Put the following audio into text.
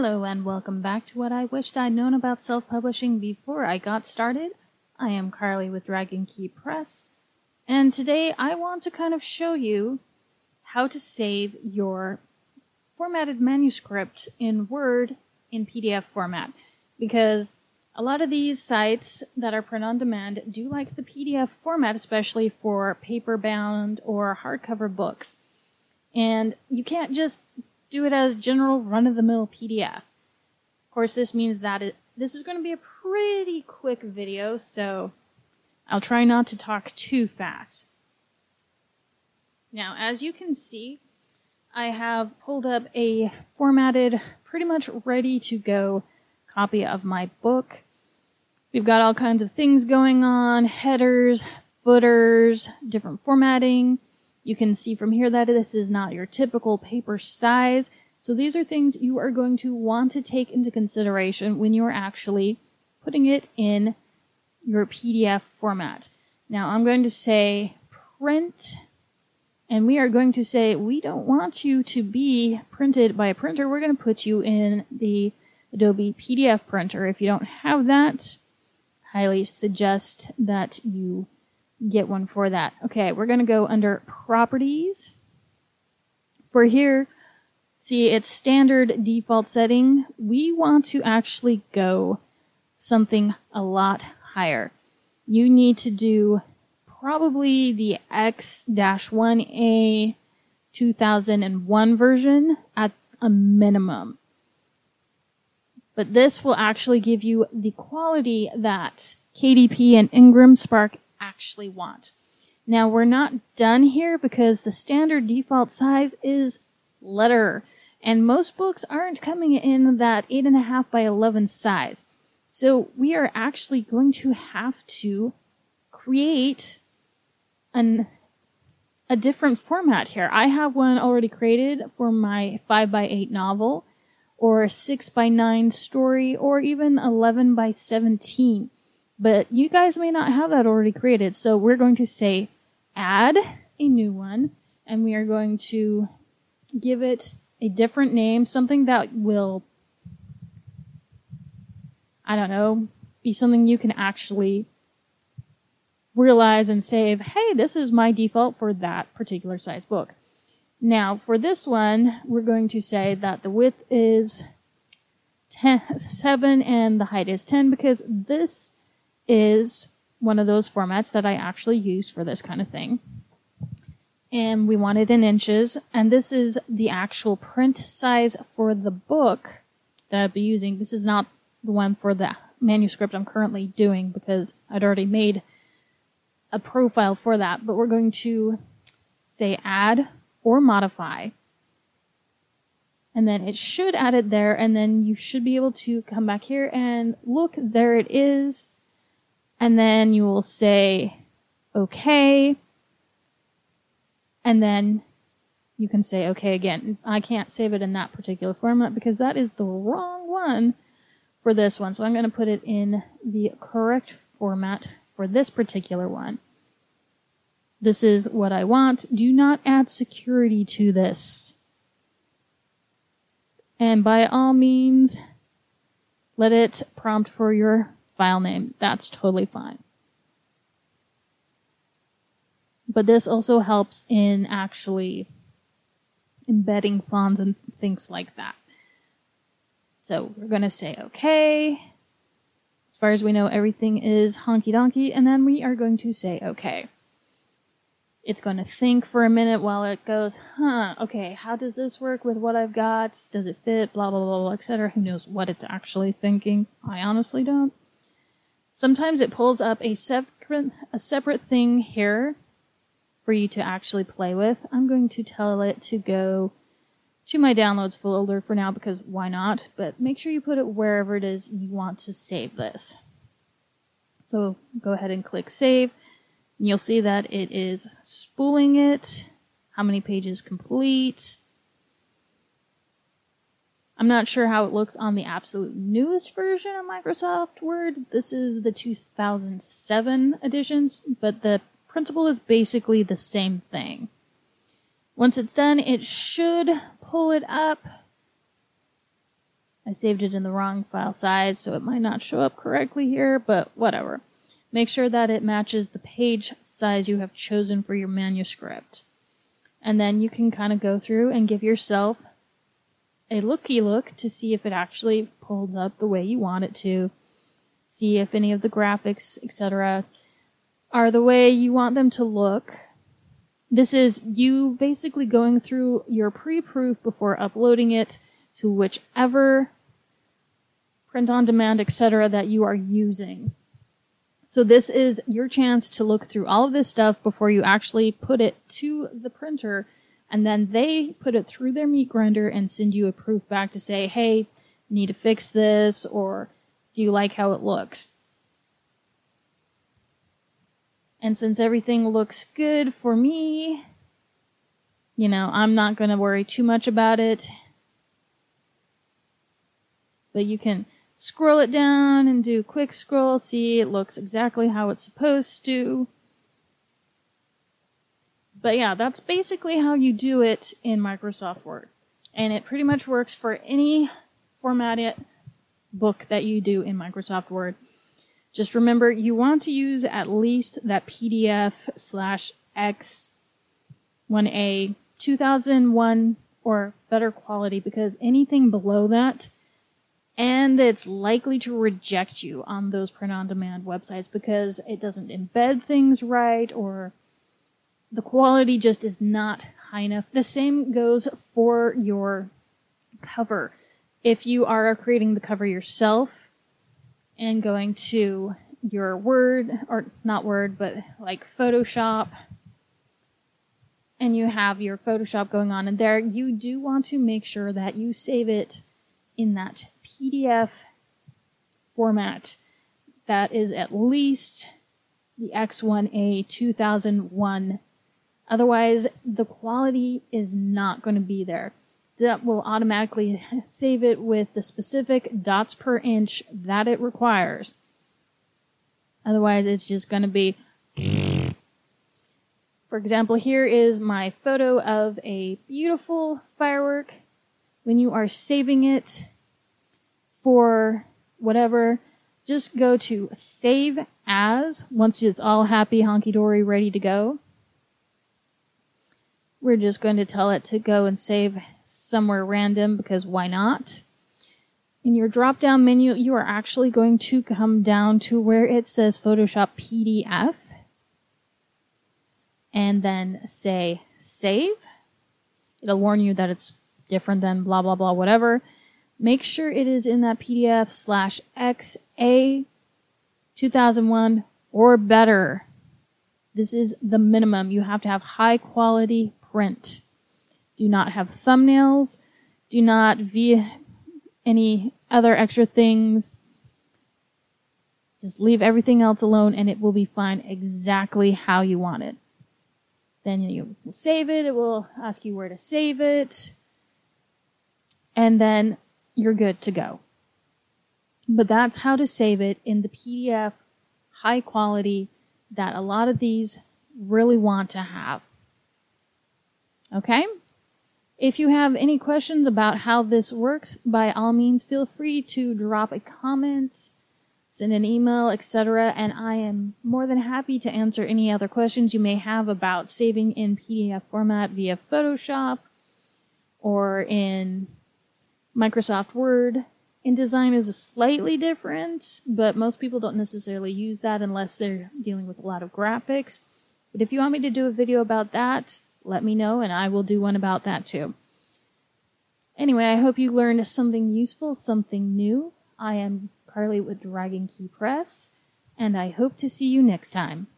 Hello, and welcome back to what I wished I'd known about self publishing before I got started. I am Karlie with Dragon Key Press, and today I want to kind of show you how to save your formatted manuscript in Word in PDF format. Because a lot of these sites that are print on demand do like the PDF format, especially for paper bound or hardcover books. And you can't just do it as general run of the mill PDF. Of course, this means that it, this is going to be a pretty quick video, so I'll try not to talk too fast. Now, as you can see, I have pulled up a formatted, pretty much ready to go copy of my book. We've got all kinds of things going on headers, footers, different formatting. You can see from here that this is not your typical paper size. So these are things you are going to want to take into consideration when you're actually putting it in your PDF format. Now I'm going to say print and we are going to say we don't want you to be printed by a printer. We're going to put you in the Adobe PDF printer. If you don't have that, highly suggest that you get one for that. Okay, we're going to go under properties. For here, see it's standard default setting. We want to actually go something a lot higher. You need to do probably the X-1A 2001 version at a minimum. But this will actually give you the quality that KDP and Ingram Spark actually want. Now we're not done here because the standard default size is letter and most books aren't coming in that 8.5 by 11 size. So we are actually going to have to create an, a different format here. I have one already created for my 5 by 8 novel or 6 by 9 story or even 11 by 17. But you guys may not have that already created. So we're going to say add a new one and we are going to give it a different name, something that will, I don't know, be something you can actually realize and save, hey, this is my default for that particular size book. Now, for this one, we're going to say that the width is 10, 7 and the height is 10 because this is one of those formats that I actually use for this kind of thing. And we want it in inches. And this is the actual print size for the book that I'll be using. This is not the one for the manuscript I'm currently doing because I'd already made a profile for that. But we're going to say add or modify. And then it should add it there. And then you should be able to come back here and look, there it is and then you will say okay, and then you can say okay again. I can't save it in that particular format because that is the wrong one for this one. So I'm going to put it in the correct format for this particular one. This is what I want. Do not add security to this. And by all means, let it prompt for your file name. That's totally fine. But this also helps in actually embedding fonts and things like that. So we're going to say okay. As far as we know, everything is honky donkey, and then we are going to say okay. It's going to think for a minute while it goes, huh, okay, how does this work with what I've got? Does it fit? Blah, blah, blah, blah, etc. Who knows what it's actually thinking? I honestly don't. Sometimes it pulls up a separate, a separate thing here for you to actually play with. I'm going to tell it to go to my downloads folder for now because why not? But make sure you put it wherever it is you want to save this. So go ahead and click save. And you'll see that it is spooling it, how many pages complete, I'm not sure how it looks on the absolute newest version of Microsoft Word. This is the 2007 editions, but the principle is basically the same thing. Once it's done, it should pull it up. I saved it in the wrong file size, so it might not show up correctly here, but whatever. Make sure that it matches the page size you have chosen for your manuscript. And then you can kind of go through and give yourself a looky look to see if it actually pulls up the way you want it to. See if any of the graphics, etc., are the way you want them to look. This is you basically going through your pre-proof before uploading it to whichever print on demand, etc., that you are using. So this is your chance to look through all of this stuff before you actually put it to the printer and then they put it through their meat grinder and send you a proof back to say, hey, need to fix this or do you like how it looks? And since everything looks good for me, you know, I'm not going to worry too much about it. But you can scroll it down and do quick scroll, see it looks exactly how it's supposed to. But yeah, that's basically how you do it in Microsoft Word. And it pretty much works for any formatted book that you do in Microsoft Word. Just remember, you want to use at least that PDF slash X1A 2001 or better quality because anything below that and it's likely to reject you on those print on demand websites because it doesn't embed things right or the quality just is not high enough. The same goes for your cover. If you are creating the cover yourself and going to your Word, or not Word, but like Photoshop, and you have your Photoshop going on in there, you do want to make sure that you save it in that PDF format that is at least the X1A 2001 Otherwise, the quality is not going to be there. That will automatically save it with the specific dots per inch that it requires. Otherwise, it's just going to be. For example, here is my photo of a beautiful firework. When you are saving it for whatever, just go to save as once it's all happy, honky dory, ready to go. We're just going to tell it to go and save somewhere random because why not? In your drop down menu, you are actually going to come down to where it says Photoshop PDF and then say save. It'll warn you that it's different than blah, blah, blah, whatever. Make sure it is in that PDF slash XA 2001 or better. This is the minimum. You have to have high quality print. Do not have thumbnails. Do not via any other extra things. Just leave everything else alone and it will be fine exactly how you want it. Then you save it. It will ask you where to save it. And then you're good to go. But that's how to save it in the PDF high quality that a lot of these really want to have. Okay? If you have any questions about how this works, by all means feel free to drop a comment, send an email, etc. And I am more than happy to answer any other questions you may have about saving in PDF format via Photoshop or in Microsoft Word. InDesign is slightly different, but most people don't necessarily use that unless they're dealing with a lot of graphics. But if you want me to do a video about that, let me know and I will do one about that too. Anyway, I hope you learned something useful, something new. I am Karlie with Dragon Key Press, and I hope to see you next time.